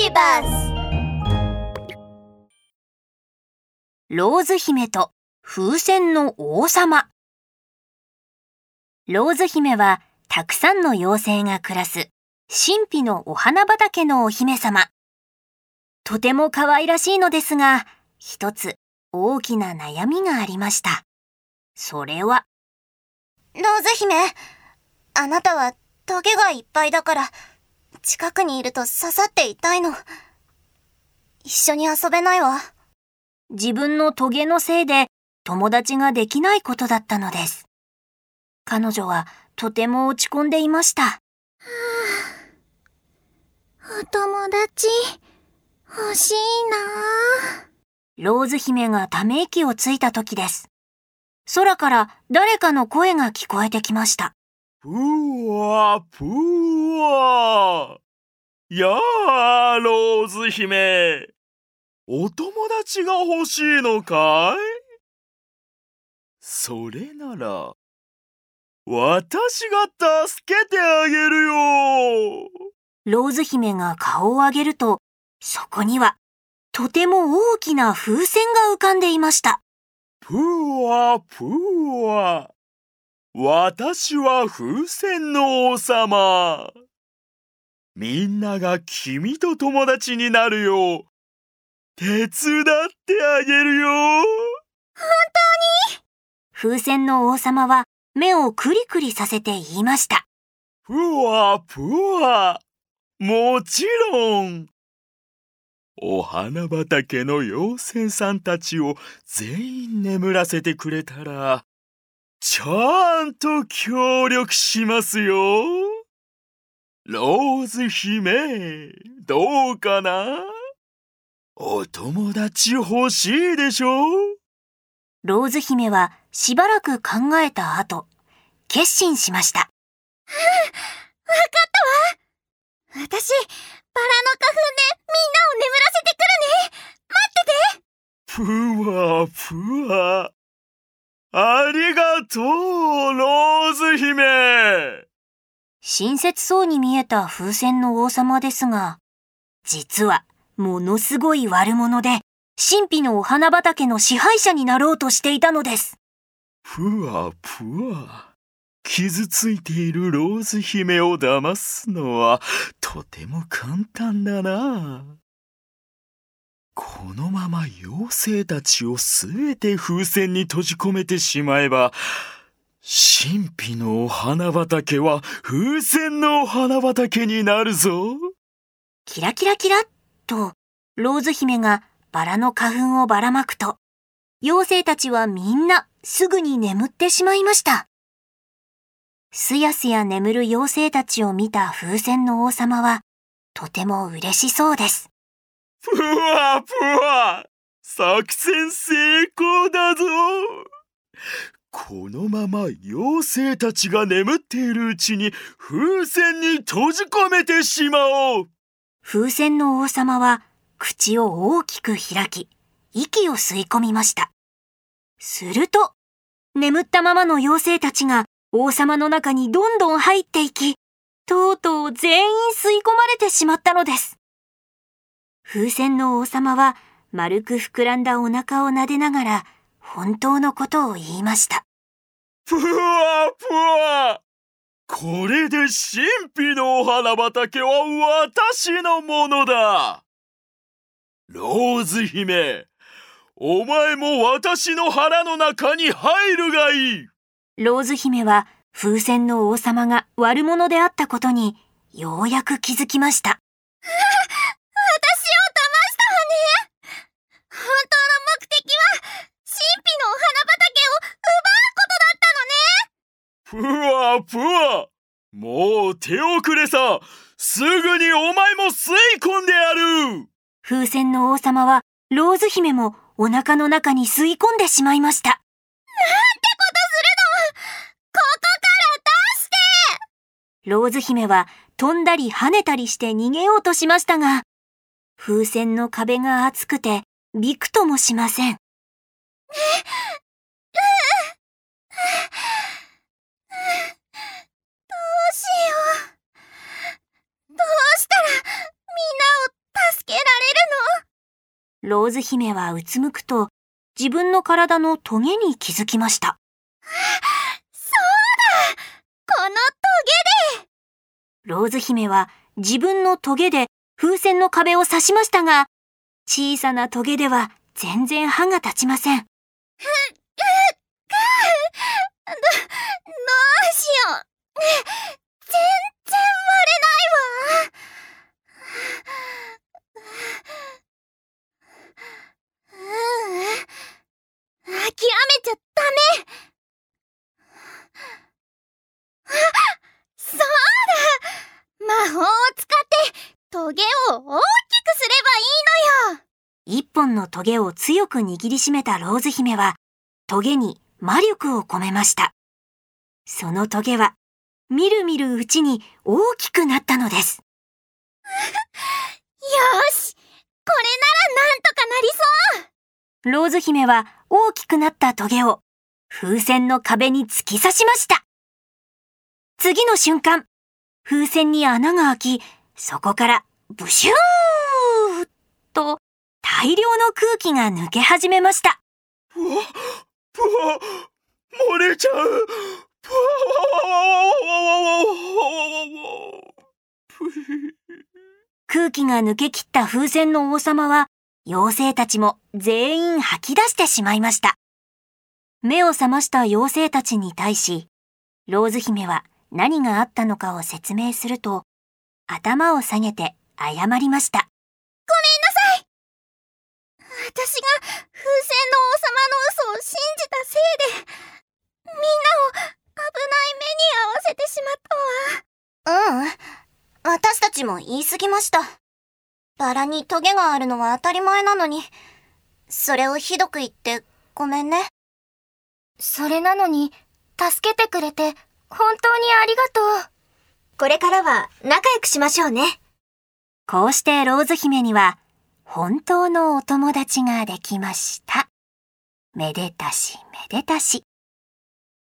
ビバスローズ姫と風船の王様ローズ姫はたくさんの妖精が暮らす神秘のお花畑のお姫様。とても可愛らしいのですが、一つ大きな悩みがありました。それは、ローズ姫、あなたはトゲがいっぱいだから、近くにいると刺さって痛いの。一緒に遊べないわ。自分のトゲのせいで友達ができないことだったのです。彼女はとても落ち込んでいました。お友達、欲しいなローズ姫がため息をついた時です。空から誰かの声が聞こえてきました。ぷわぷわやあ、ローズ姫。お友達が欲しいのかい？それなら、私が助けてあげるよローズ姫が顔を上げると、そこにはとても大きな風船が浮かんでいました。ぷわぷわ。私は風船の王様。みんなが君と友達になるよう、手伝ってあげるよ。風船の王様は目をクリクリさせて言いました。ぷわぷわ。もちろん。お花畑の妖精さんたちを全員眠らせてくれたら、ちゃんと協力しますよ。ローズ姫、どうかな？お友達欲しいでしょ？ローズ姫はしばらく考えた後、決心しました。私、バラの花粉でみんなを眠らせてくるね。待ってて。ふわふわ。ありがとう、ローズ姫。親切そうに見えた風船の王様ですが、実はものすごい悪者で、神秘のお花畑の支配者になろうとしていたのです。ふわふわ。傷ついているローズ姫を騙すのはとても簡単だな。このまま妖精たちをすべて風船に閉じ込めてしまえば、神秘のお花畑は風船のお花畑になるぞ。キラキラキラっと、ローズ姫がバラの花粉をばらまくと、妖精たちはみんなすぐに眠ってしまいました。すやすや眠る妖精たちを見た風船の王様は、とても嬉しそうです。ふわふわ作戦成功だぞこのまま妖精たちが眠っているうちに風船に閉じ込めてしまおう風船の王様は口を大きく開き、息を吸い込みました。すると、眠ったままの妖精たちが王様の中にどんどん入っていき、とうとう全員吸い込まれてしまったのです。風船の王様は丸く膨らんだお腹を撫でながら本当のことを言いました。ふわふわ。これで神秘のお花畑は私のものだ。ローズ姫、お前も私の腹の中に入るがいい。ローズ姫は風船の王様が悪者であったことにようやく気づきましたふわふわ。もう手遅れさ。すぐにお前も吸い込んでやる。風船の王様はローズ姫もお腹の中に吸い込んでしまいました。なんてことするの。ここから出して。ローズ姫は飛んだり跳ねたりして逃げようとしましたが、風船の壁が厚くてびくともしません。どうしよう。どうしたらみんなを助ローズ姫はうつむくと自分の体のトゲに気づきました。そうだこのトゲでローズ姫は自分のトゲで風船の壁を刺しましたが、小さなトゲでは全然歯が立ちません。ど、どうしよう。全然割れないわ。ううん。諦めちゃダメ。あ、そうだ魔法を使ってトゲを大きくすればいいのよ一本のトゲを強く握りしめたローズ姫は、トゲに魔力を込めました。そのトゲは、みるみるうちに大きくなったのです。よしこれならなんとかなりそうローズ姫は大きくなったトゲを風船の壁に突き刺しました。次の瞬間、風船に穴が開き、そこからブシューと大量の空気が抜け始めました。ぷわぷわ漏れちゃうぷわ空気が抜けきった風船の王様は、妖精たちも全員吐き出してしまいました。目を覚ました妖精たちに対し、ローズ姫は何があったのかを説明すると、頭を下げて謝りました。私が風船の王様の嘘を信じたせいで、みんなを危ない目に遭わせてしまったわ。うん。私たちも言い過ぎました。バラにトゲがあるのは当たり前なのに、それをひどく言ってごめんね。それなのに、助けてくれて本当にありがとう。これからは仲良くしましょうね。こうしてローズ姫には本当のお友達ができました。めでたしめでたし。